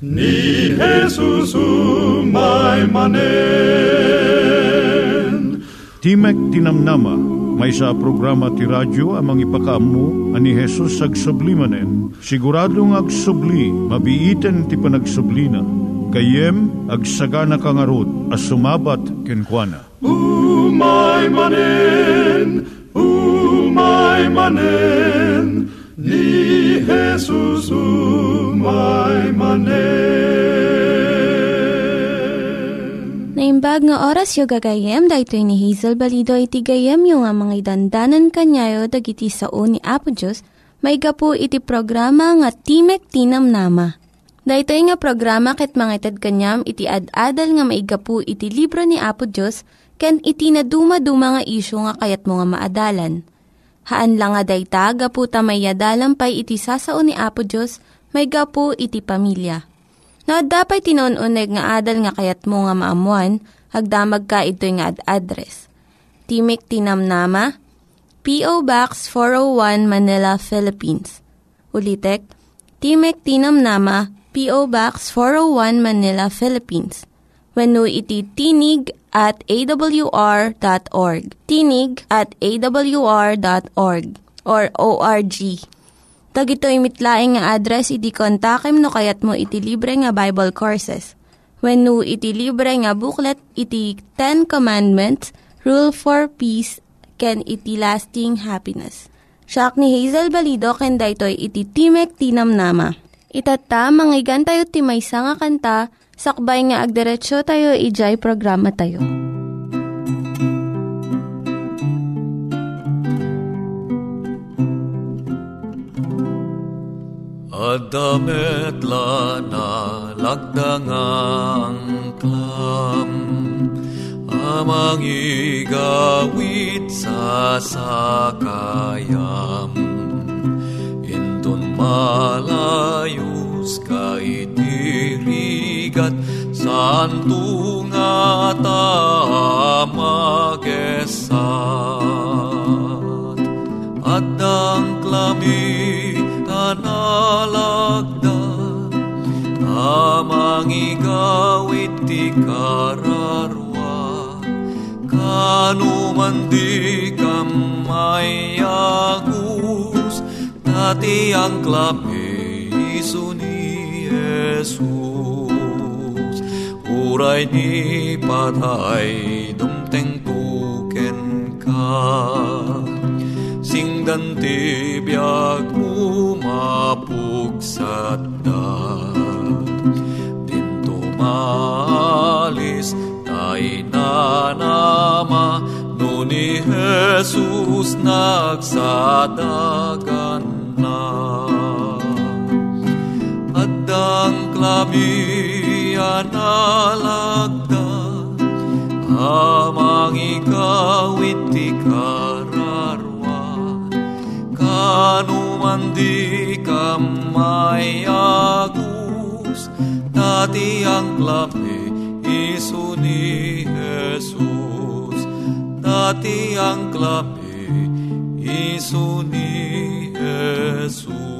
ni Jesus umay manen. Timek Tinamnama, may sa programa ti radyo amang ipakaammo ani Jesus ag sublimanen. Siguradong ag subli, mabiiten ti panagsublina. Kayem ag sagana kangarot as sumabat kenkwana. Umay manen, umay manen, ni Jesus umay manen. Naimbag nga oras yung gagayem, dahil ni Hazel Balido iti gayem yung nga mga dandanan kanyayo dagiti sao ni Apo Diyos, may gapu iti programa nga Timek Tinam Nama. Dahito nga programa ket mga itad kanyam iti ad-adal nga maigapu iti libro ni Apo Diyos, ken iti na dumaduma nga isyo nga kayat mo nga maadalan. Haan lang nga dayta, gapu tamay pay iti sasao ni Apo Diyos, may gapu iti pamilya. No, dapat tinon-uneg nga adal nga kayat mo nga maamuan, hagdamag ka ito nga ad-address. Timik Tinamnama, P.O. Box 401 Manila, Philippines. Ulitek, Timek Tinamnama, P.O. Box 401 Manila, Philippines. When iti tinig at awr.org. Tinig at awr.org or ORG. Tag ito imitlaing nga address iti kontakem no kayat mo iti libre nga Bible Courses. When no iti libre nga booklet iti Ten Commandments, Rule for Peace, ken iti lasting happiness. Siya ni Hazel Balido ken daytoy iti Timek Tinamnama. Itata manggigan tayo timaysa nga kanta sakbay nga agderetsyo tayo ijay programa tayo. Adamet lana lagdangang klam Amang igawit sa sakayam Intun malayus ka itirigat Santo nga tamagesat At ang klami tanalagda Amang igawit ti kararwa. Kanuman di kamayagus Tati ang klapi iso ni Jesus Uray ni patay dumteng tuken ka. Singdan ti biag mo mapugsat da Dinto malis tay nanama No ni Jesus nagsadagan na klabi analagda Amang ikawit ti kararwa Kanuman di kamayagus Dati ang klabi iso ni Jesus Dati ang klabi iso ni Jesus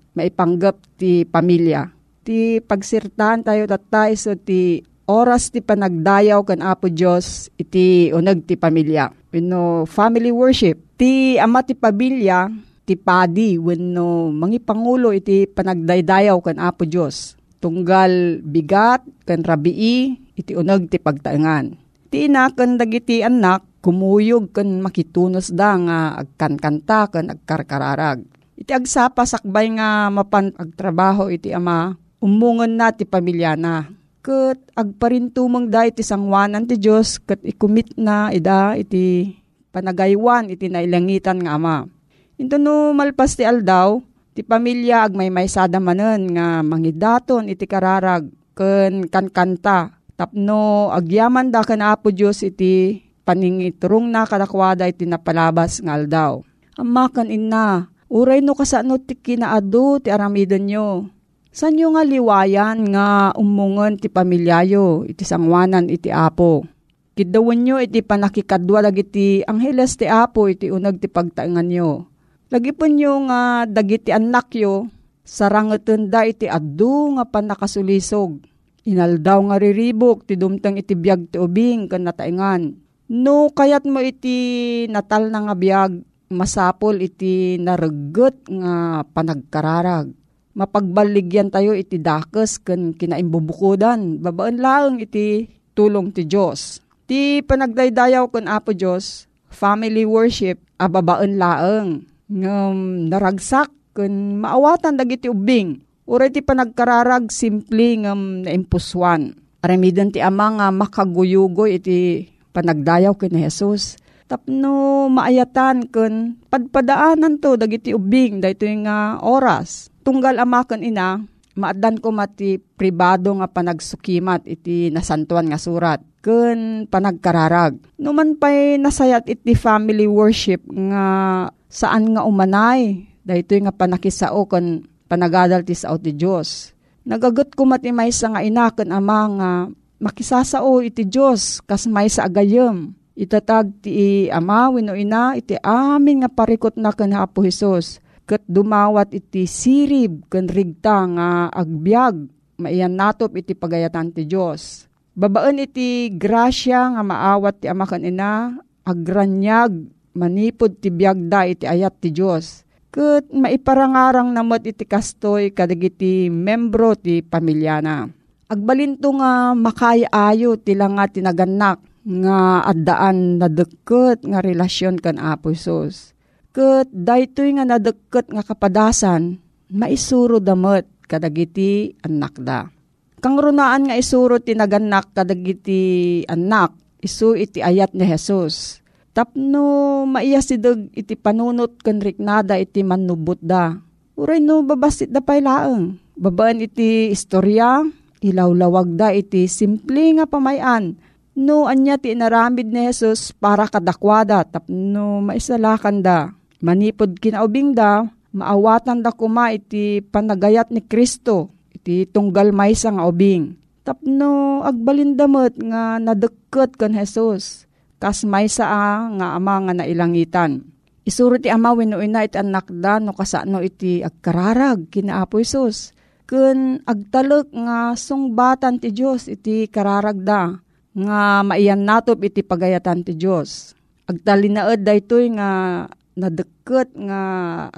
maipanggap ti pamilya. Ti pagsirtahan tayo tatay so ti oras ti panagdayaw kan Apo Diyos iti unag ti pamilya. Wenno family worship. Ti ama ti pamilya ti padi wenno mangipangulo iti panagdaydayaw kan Apo Diyos. Tunggal bigat kan rabii iti unag ti pagtaengan. Ti inakan dagiti anak kumuyog kan makitunos da nga agkankanta kan agkarkararag. Iti agsapa sakbay nga mapan agtrabaho iti ama, umungon na ti pamilya na. Kat agparintumang da iti sangwanan ti Diyos kat ikumit na ida iti panagaywan iti nailangitan nga ama. Ito no malpas ti aldaw, ti pamilya agmay may sada manen nga mangidaton iti kararag ken kankanta. Tapno agyaman da kan apo Diyos iti paningiturong na kadakwada iti napalabas nga aldaw. Amma kan inna, uray no kasano ti kinaado ti aramidon nyo. San nga liwayan nga umungan ti pamilyayo iti sangwanan iti apo. Kidawan nyo iti panakikadwa dagiti angheles ti apo iti unag ti pagtaingan nyo. Lagi po nyo nga dagiti anak yo, sarangetan da iti addu nga panakasulisog. Inaldaw nga riribok ti dumtang iti biyag ti ubing kan nataingan. No kayat mo iti natal na nga biyag, masapol iti nareget nga panagkararag mapagbaligyan tayo iti dakes ken kinaimbubukudan. Babaan lang iti tulong ti Diyos. Ti panagdaydayaw ken Apo Diyos, family worship, ababaan laeng. Ngam naragsak ken maawatan dagiti ubing. Uray ti panagkararag simple ngam naimpuswan. Aramidon ti ama nga makaguyugoy iti panagdayaw ken Jesus tapno maayatan ken padpadaanan to dagiti ubing daytoy nga oras tunggal amakan ina, maadan ko mati pribado nga panagsukimat iti nasantuan nga surat. Kun panagkararag. Numan pa'y nasayat iti family worship nga saan nga umanay. Dahito nga panakisao kan panagadal ti sao ti Diyos. Nagagot ko mati may sa nga inakan ama nga makisasao iti Diyos kas may sa agayem. Itatag ti ama wino ina iti amin nga parikot na kan Apo Jesus ket dumawat iti sirib ken rigta nga agbyag maiyan natop iti pagayatan ti Dios. Babaan iti grasya nga maawat ti ama ken ina agranyag manipod ti biyagda iti ayat ti Dios. Ket maiparangarang namot iti kastoy kadagiti membro ti pamilyana. Agbalinto nga makaayo tila nga tinaganak nga addaan na deket nga relasyon kan Apo Isos. Kat daytoy nga nadeket nga kapadasan, maisuro damot kadagiti anak da. Kang runaan nga isuro tinaganak kadagiti anak, isu iti ayat ni Jesus. Tapno maiya sideg iti panunot ken riknada iti manubot da. Uray no babasit da pay laeng. Babaan iti istorya, ilawlawag da iti simple nga pamayan. No anya ti inaramid ni Jesus para kadakwada tapno maisalakan da Manipod kinaubing da, maawatan da kuma iti panagayat ni Kristo, iti tunggal maysa nga ubing. Tapno agbalindamot nga nadeket kan Jesus, kas maysa a nga ama nga nailangitan. Isuro ti ama wino ina iti anak da no kasano iti agkararag kina Apo Isus. Kun agtalek nga sungbatan ti Diyos iti kararag da nga maiyan natop iti pagayatan ti Diyos. Agtalinaed da ito'y nga nadeket nga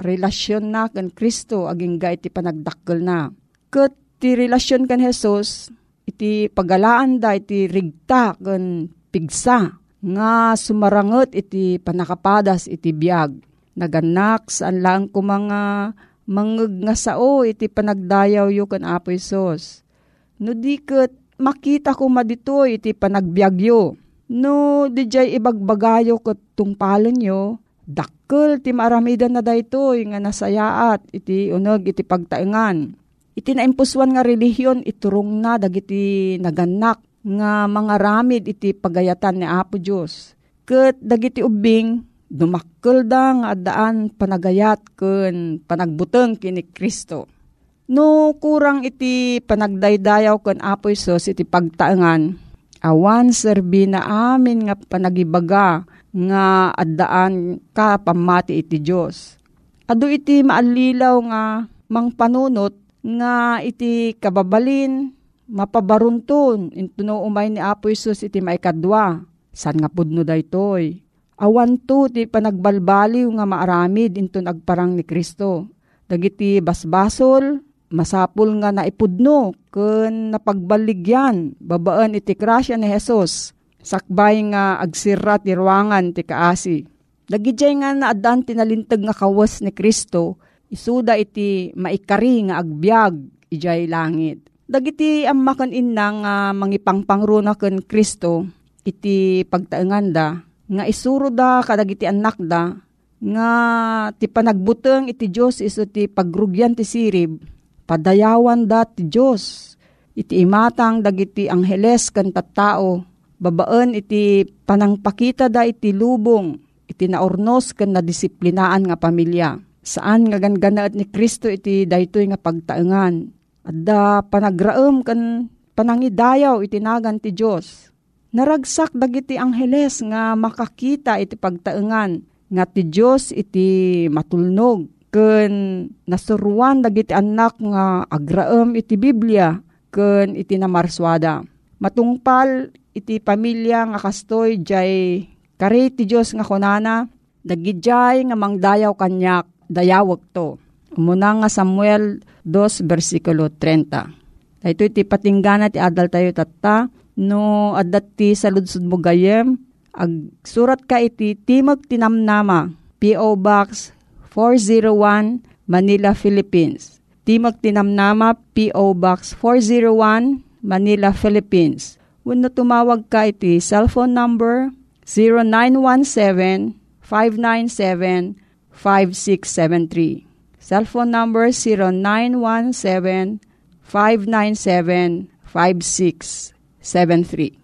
relasyon na kan Kristo aging ga iti panagdakkel na. Ket ti relasyon kan Jesus iti pagalaan da iti rigta kan pigsa nga sumaranget iti panakapadas iti biag. Naganak saan lang ko mga mangeg nga sao iti panagdayaw yu kan Apo Isos. No di ket makita ko madito iti panagbiagyo. No di jay ibagbagayo ket tungpalon yo, dakkel ti maaramidan na daytoy nga nasayaat iti unog iti pagtaengan. Iti naimpuswan nga relihiyon iturong na dagiti naganak nga mga ramid iti pagayatan ni Apo Diyos. Ket dagiti ubing dumakkel da nga adaan panagayat ken panagbuteng kini Kristo. No kurang iti panagdaydayaw ken Apo Isos iti pagtaengan, awan serbi na amin nga panagibaga nga addaan ka pamati iti Diyos. Ado iti maalilaw nga mangpanunot nga iti kababalin mapabarunton intuno umay ni Apo Isus iti maikadwa. San nga pudno daytoy. Awan to ti panagbalbaliw nga maaramid inton agparang ni Kristo. Dagiti basbasol masapul nga naipudno ken napagbaligyan babaan iti krasya ni Jesus sakbay nga agsira ti ruangan ti kaasi. Dagijay nga naadan tinalintag nga kawas ni Kristo isuda iti maikari nga agbyag ijay langit. Dagiti ammakan inna nga mangipangpangruna ken Kristo iti pagtaenganda nga isuro da kadagiti anak da nga ti panagbuteng iti Dios iso ti pagrugyan ti sirib padayawan da ti Dios iti imatang dagiti angheles ken tattao. Babaan iti panangpakita da iti lubong. Iti naornos ken na disiplinaan nga pamilya. Saan nga ganganaet ni Kristo iti daytoy nga pagtaengan. Adda panagraem ken panangidayaw iti nagan ti Dios naragsak dagiti angheles nga makakita iti pagtaengan. Nga ti Dios iti matulnog ken nasuruan dagiti anak nga agraem iti Biblia ken iti namarswada. Matungpal iti pamilya nga kastoy jay kari ti Dios nga kunana dagijay nga mangdayaw kanyak dayawag to. Umuna nga Samuel 2 versikulo 30. Ito iti patinggana ti adal tayo tatta no adat ti saludsud mo gayem ag surat ka iti Timog Tinamnama P.O. Box 401 Manila, Philippines. Timog Tinamnama, P.O. Box 401 Manila, Philippines. Wano tumawag ka iti cellphone number 0917-597-5673. Cellphone number 0917-597-5673.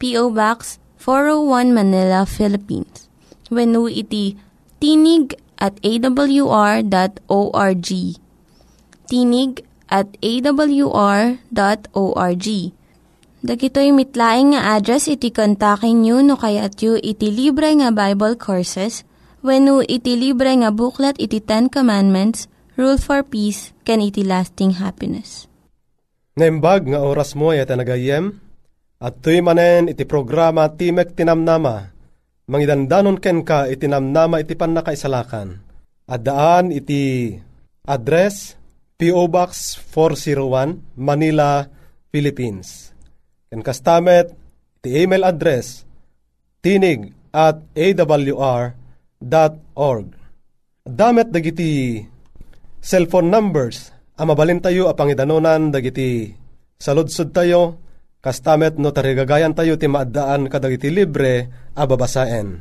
P.O. Box 401 Manila, Philippines. When iti tinig at awr.org. Tinig at awr.org. Dagitoy mitlaing nga address iti kontakin nyo no kayat yu iti libre nga Bible Courses when iti libre nga buklat iti Ten Commandments, Rule for Peace, can iti lasting happiness. Naimbag nga oras mo ay tanagayem, at tuy manen iti programa Timek Tinamnama, mangidandanon ken ka iti namnama iti pannakaisalakan. At daan iti address P.O. Box 401 Manila, Philippines. Ken kastamet iti email address tinig at awr.org. Damet dagiti cellphone numbers ang mabalin tayo apang idanonan dagiti saludsud tayo Kastamet no tarigagayan tayo ti maadaan kadag iti libre a babasaen.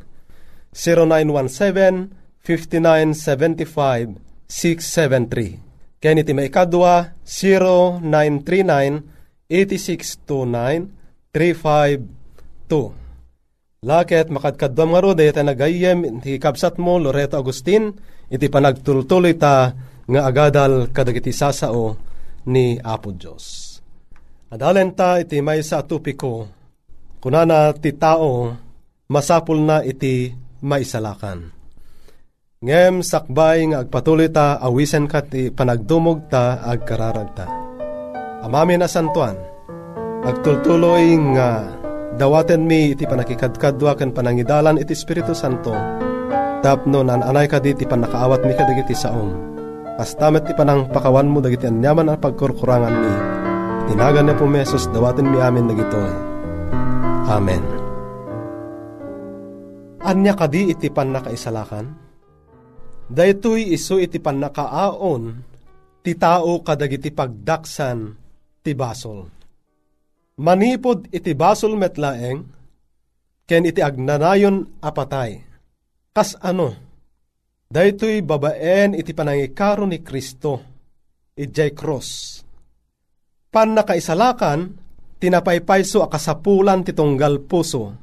0917-5975-673 Ken iti maikadwa 0939-8629-352 Laket makadkadwam nga rode iti nagayem iti kapsat mo Loreto Agustin iti panagtultuloy ta nga agadal kadag iti sasao ni Apo Diyos. Adalen ta iti may sa tupiko, kunana ti tao, masapul na iti maisalakan. Ngem sakbay nga agpatuloy ta awisen ka ti panagdumog ta agkararag ta. Amami na santuan, agtultuloy nga dawaten mi iti panakikadkadwa ken panangidalan iti Espiritu Santo, tapno nan anay ka di ti panakaawat mi kadagiti saom. Kastamet ti panang pakawan mo dagiti anyaman ang pagkurkurangan mi Tinagan na po mesos dawatin mi amin nagitoy. Amen. Anya kadi iti pan nakaisalakan? Daytoy iso iti pan nakaaon, ti tao kadagiti pagdaksan ti basol. Manipod iti basol metlaeng, ken iti agnanayon apatay. Kas ano? Daytoy babaen iti panangikaro ni Kristo, ijay cross pan nakaisalakan, tinapaypayso akasapulan titunggal puso.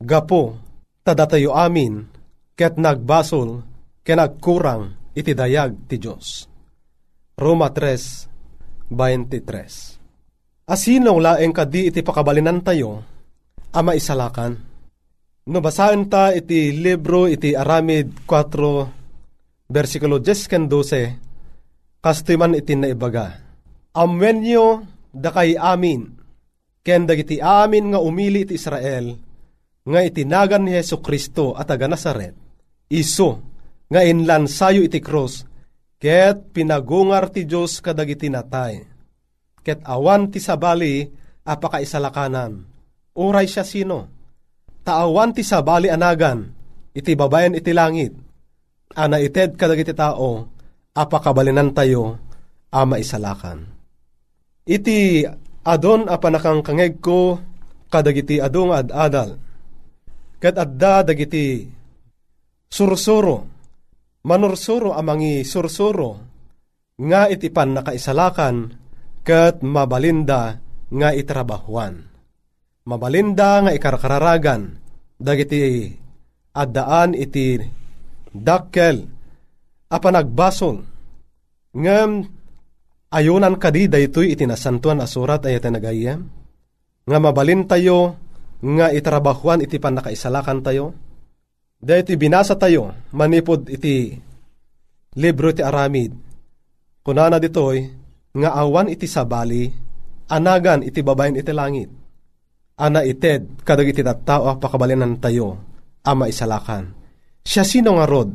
Gapo, tadatayo amin, ket nagbasol, ken nagkurang iti dayag ti Diyos. Roma 3.23 Asinong laeng kadi iti pakabalinan tayo, ama isalakan. No basahin ta iti libro iti Aramid 4, versikulo 10 ken 12, kastiman iti naibaga. Amwenyo da kay amin, ken dagiti amin nga umili iti Israel, nga itinagan ni Heso Kristo at aga Nazaret, iso nga inlan sayo iti cross, ket pinagungar ti Diyos kadagiti natay. Ket awan ti sabali apakaisalakanan. Uray siya sino? Taawan ti sabali anagan, iti babayan iti langit. Ana ited kadagiti tao, apakabalinan tayo, ama isalakan. Iti adon apanakang kangeg ko, kadagiti adong ad-adal. Ket adda dagiti sursuro, manursuro amangi sursuro, nga iti pan nakaisalakan, ket mabalinda nga itrabahuan. Mabalinda nga ikarkararagan, dagiti addaan iti dakkel, apanagbasol, ngem ayunan kadi daytoy iti nasantuan asurat ay nagayem, nga mabalin tayo, nga itrabahuan iti pan nakaisalakan tayo, Dahiti binasa tayo, manipod iti libro iti aramid. Kunana ditoy, nga awan iti sabali, anagan iti babayin iti langit. Ana ited, kadag iti tattao pakabalinan tayo, ama isalakan. Siya sino nga rod,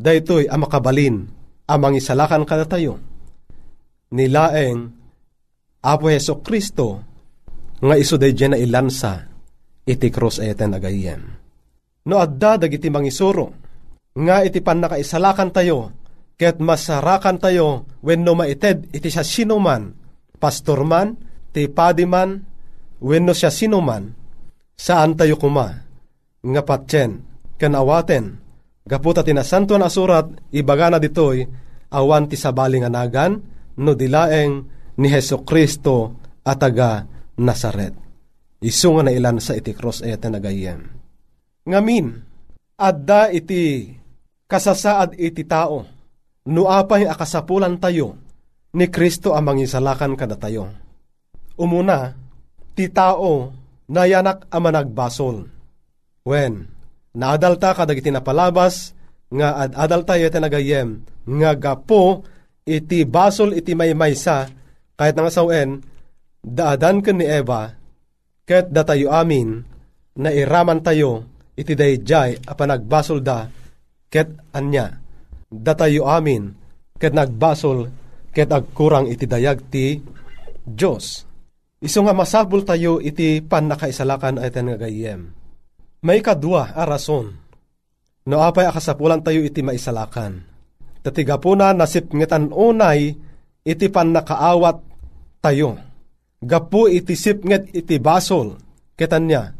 daytoy ama kabalin, amang isalakan kada tayo. Nilaeng, Apo Heso Kristo, nga iso day na ilansa, iti cross eten agayem no adda dagiti mangisuro. Nga iti pan nakaisalakan tayo, ket masarakan tayo when no maited iti siya sinuman, pastor man, ti padi man, when no siya sinuman, saan tayo kuma, nga patyen, ken awaten, gaputa tinasantuan asurat, ibaga na ditoy, awan ti sabaling anagan, no dilaeng ni Heso Kristo ataga Nazaret. Isu nga na ilan sa iti cross ete nagayem ngamin, adda iti kasasaad iti tao, nuapay akasapulan tayo, ni Kristo amang isalakan kada tayo. Umuna, ti tao nayanak ama nagbasol. When, naadalta kadag iti napalabas, nga ad adalta iti nagayem, nga gapo iti basol iti maymaysa, kahit nga sawen, daadan ka ni Eva, ket datayo amin, na iraman tayo, iti dayjay a panagbasol da ket anya. Datayo amin ket nagbasol ket agkurang iti dayag ti Dios iso nga masabol tayo iti pan nakaisalakan ay nga gayem. May kadwa a rason. No apay akasapulan tayo iti maisalakan tatiga po na nasipngetan unay iti pan nakaawat tayo gapu iti sipnget iti basol ketanya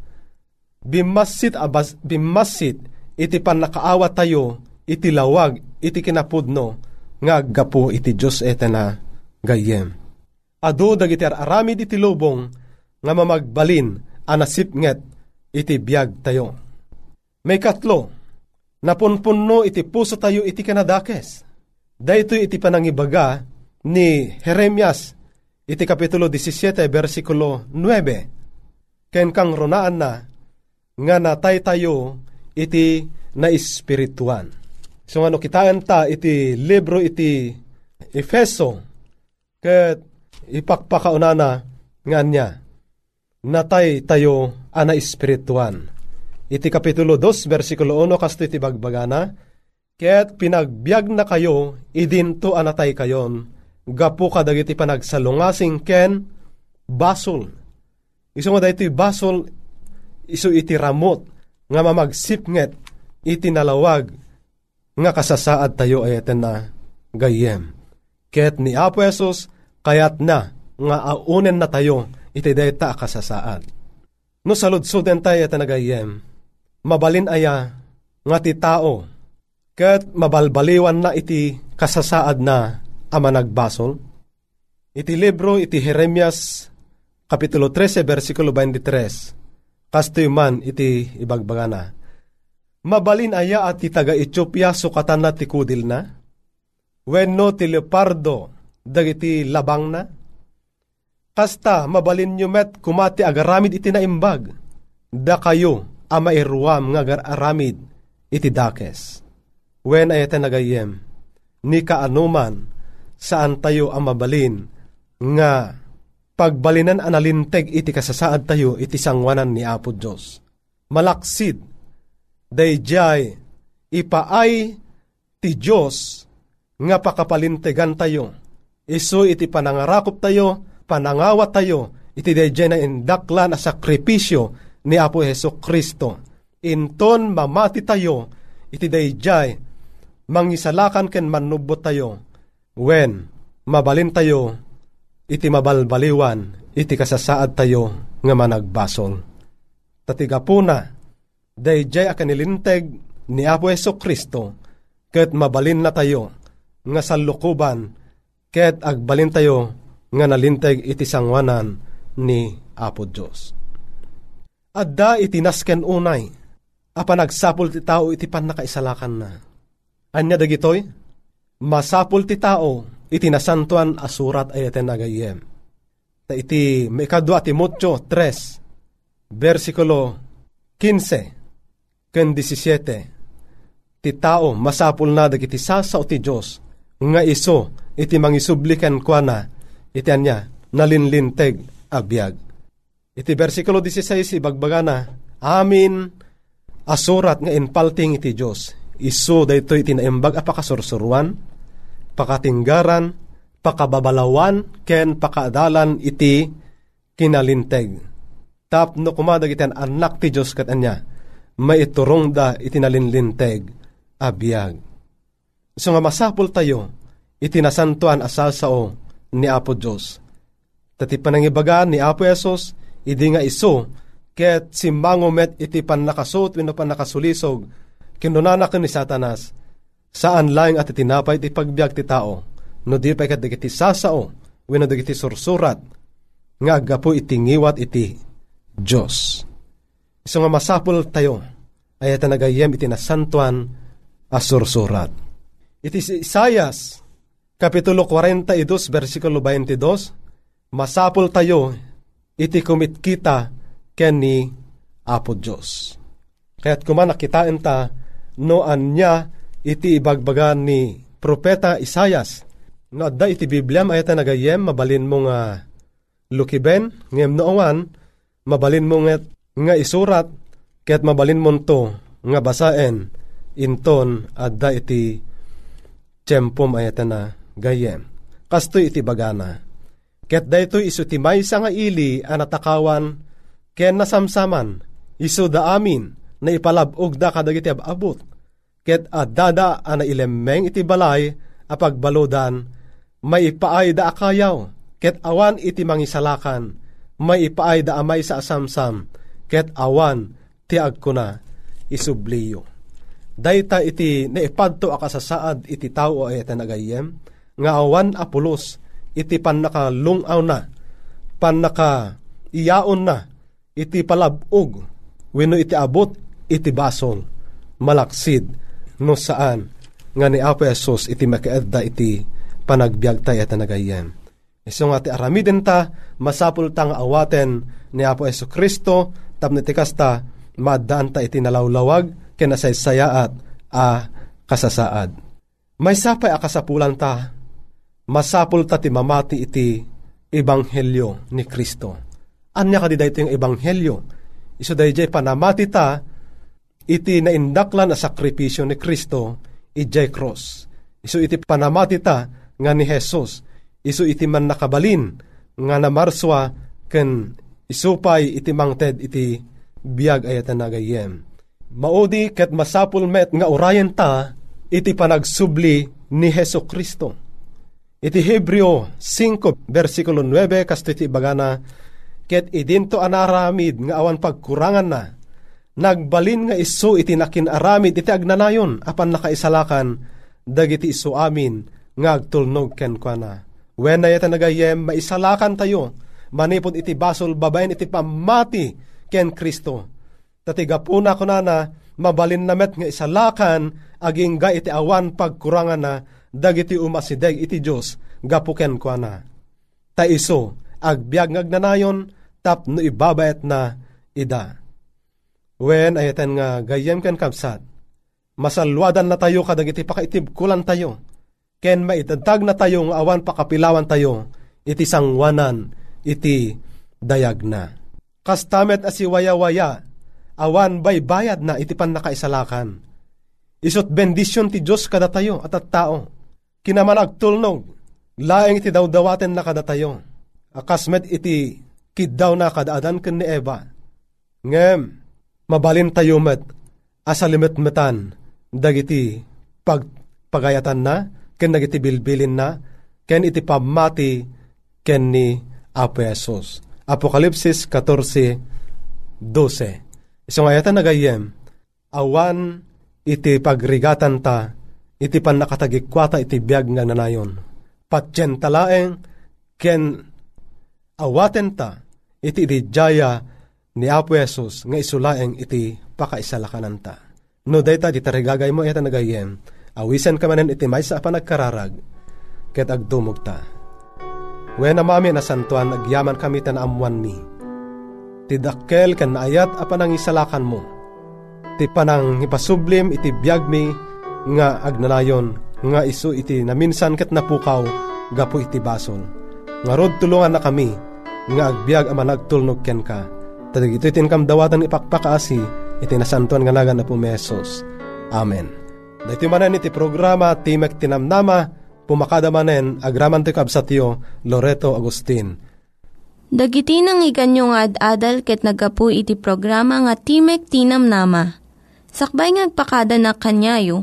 bimasit abas bimasit iti panakaawa tayo iti lawag iti kinapudno nga gapo iti Diyos etena gayem. Ado dagiti aramid iti lubong nga mamagbalin anasipnget iti biyag tayo. May katlo, napunpunno iti puso tayo iti kanadakes. Dahito iti panangibaga ni Jeremias iti kapitulo 17 versikulo 9. Ken kang ronaan na nga natay tayo iti na espirituan. So ano kitaan ta iti libro iti Efeso ket ipakpakaunana nga niya natay tayo ana espirituan. Iti kapitulo 2 versikulo 1 kasto iti bagbagana ket pinagbiag na kayo idinto anatay kayon gapu kadagiti panagsalungasing ken basol. Iso nga daytoy basol iso iti ramot nga mamagsipnget iti nalawag nga kasasaad tayo ayaten na gayem. Ket ni Apo Esos kayat na nga aunen na tayo iti dayta kasasaad. No saludsuden tayo iti nagayem, mabalin aya nga ti tao, ket mabalbaliwan na iti kasasaad na ama nagbasol. Iti libro iti Jeremias Kapitulo 13, versikulo 23 kastoy man iti ibagbagana. Mabalin aya at ti taga Ethiopia sukatan na ti kudil na? Wenno ti leopardo dagiti labang na? Kasta mabalin nyo met kumati agaramid iti naimbag, da kayo ama irwam nga aramid iti dakes. When ayete nagayem, ni kaanuman saan tayo ang mabalin nga pagbalinan analinteg iti kasasaad tayo iti sangwanan ni Apo Diyos. Malaksid, dayjay, ipaay ti Diyos nga pakapalintegan tayo. Isu iti panangarakop tayo, panangawat tayo, iti dayjay na indaklan a sakripisyo ni Apo Heso Kristo. Inton mamati tayo, iti dayjay, mangisalakan ken manubot tayo, when mabalin tayo, iti mabalbaliwan, iti kasasaad tayo nga managbasol. Tatiga po na, dayjay akanilinteg ni Apo Yeso Kristo, ket mabalin na tayo, nga salukuban, ket agbalin tayo, nga nalinteg iti sangwanan ni Apo Diyos. Adda iti nasken unay, apa nagsapol ti tao iti pan nakaisalakan na. Anya dagitoy? Masapol ti tao, iti nasantuan asurat ay iten nagayem. Ta iti maikadwa ti Timotyo 3, versikulo 15, ken 17, ti tao masapul na dagiti sasao ti Diyos, nga iso iti mangisublikan kwa na, iti anya, nalinlinteg abiyag. Iti versikulo 16, ibagbaga na, amin asurat nga inpalting iti Diyos, iso dayto iti naimbag apakasursuruan, pakatinggaran, pakababalawan, ken pakadalan iti kinalinteg. Tapno kumadag iti anak ti Diyos kat anya, may iturong da iti nalinlinteg, abiyag. So nga masapol tayo, iti nasantuan asasao ni Apo Diyos. Tati panangibaga ni Apo Yesus, idi nga iso, ket simbangomet iti pan nakasot, wino pan nakasulisog, kinunanak ni Satanas, saan lang at itinapay ti pagbiag ti tao, no di pa kat dagiti sasao, wino dagiti sursurat, nga agapo iti ngiwat iti Diyos. So nga masapul tayo, ay ita nagayem iti nasantuan as sursurat. Iti si Isayas, Kapitulo 42, versikulo 22, masapul tayo, iti kumit kita ken ni Apo Diyos. Kaya't kumanak kitain ta, no anya iti ibagbagan ni Propeta Isayas. No adda iti Biblia ayata nagayem mabalin mo nga lukiben ngem noowan mabalin mo nga, nga isurat ket mabalin mo to nga basaen inton adda iti tiyempom ayata na gayem. Kasto iti bagana. Ket dayto isu ti maysa nga ili anatakawan ken nasamsaman isu da amin na ipalabog da kadagiti abot. Ket adada ana ilemmeng iti balay apagbalodan may ipaay da akayaw ket awan iti mangisalakan may ipaay da amay sa asamsam ket awan ti agkuna isubliyo. Dayta iti naipadto akasasaad iti tao ay nagayem nga awan apulos iti pan nakalungaw na. Pan naka iyaon na. Iti palabog. Wenno iti abot iti basol. Malaksid no saan? Nga ni Apo Esos iti makaedda iti panagbiag tayo at nagayem. Iso nga ti aramiden ta, masapul tang awaten ni Apo Eso Kristo, tapno ti kasta, maadaan ta iti nalawlawag, kinasaysayaat a kasasaad. May sapay akasapulan ta, masapul ta ti mamati iti ebanghelyo ni Kristo. Anya ka di ito yung ebanghelyo? Iso dayjay panamati ta, iti naindaklan na sakripisyo ni Kristo, ijay cross. Isu iti panamati ta nga ni Jesus. Isu iti man nakabalin nga namarswa ken isupay iti mangted iti biyag ayatan nagayem. Maudi ket masapul met nga urayan ta iti panagsubli ni Heso Kristo. Iti Hebreo 5 versikulo 9 kasto iti bagana ket idinto anaramid nga awan pagkurangan na nagbalin nga isu iti nakinaramid iti agnanayon apan nakaisalakan dagiti isu amin nga agtulnog ken na. When na yata nagayem maisalakan tayo manipod iti basol babaen iti pamati ken Kristo. Tatiga puna ko na na mabalin namet nga isalakan aging ga iti awan pagkurangan na dagiti umasideg iti Diyos gapuken kwa na. Ta iso, agbyag ngagnanayon, tap no ibabayat na ida. When ayatan nga gayem ken kapsat, masalwadan na tayo kadagiti pakaitib kulan tayo. Ken maitagtag na tayo nga awan pakapilawan tayo, iti sangwanan, iti dayag na. Kastamet asiwaya-waya, awan bay bayad na iti pan nakaisalakan. Isot bendisyon ti Diyos kada tayo at at tao. Kinaman agtulnog, laeng iti dawdawaten na kada tayo. Akasmet iti kiddaw na kadaadan ken ni Eva. Ngem, mabalin tayo met, asalimet-metan, dagiti pag pagayatan na, ken dagiti bilbilin na, ken iti pamati, ken ni Apo Jesus. Apokalipsis 14, 12. Isang ayatan nagayem, awan iti pagrigatan ta, iti pan nakatagikwata iti biyag nga nanayon. Patyen talaeng, ken awaten ta, iti dijaya ni Apo Jesus nga isulaeng iti pakaisalakanan ta. No dayta di tarigagay mo ita nagayem, awisan ka manen iti may sa panagkararag, ket agdumog ta. Wen mami na santuan agyaman kami tan amuan mi. Tidakkel kan naayat a panangisalakan mo. Ti panang ipasublim iti biyag mi nga agnanayon nga isu iti naminsan ket napukaw gapo iti basol. Nga rod tulungan na kami nga agbyag ama nagtulnog ken ka. Tadag ito itin kam dawatan ipakpakaasi iti nasantuan nga nagan na pumesos. Amen. Dahiti manan iti programa Timek Tinamnama pumakadamanen agraman ti kabsatyo Loreto Agustin. Dagiti nang iganyo nga ad-adal ket nagapu iti programa nga Timek Tinam Nama. Sakbay ngagpakada na kanyayo,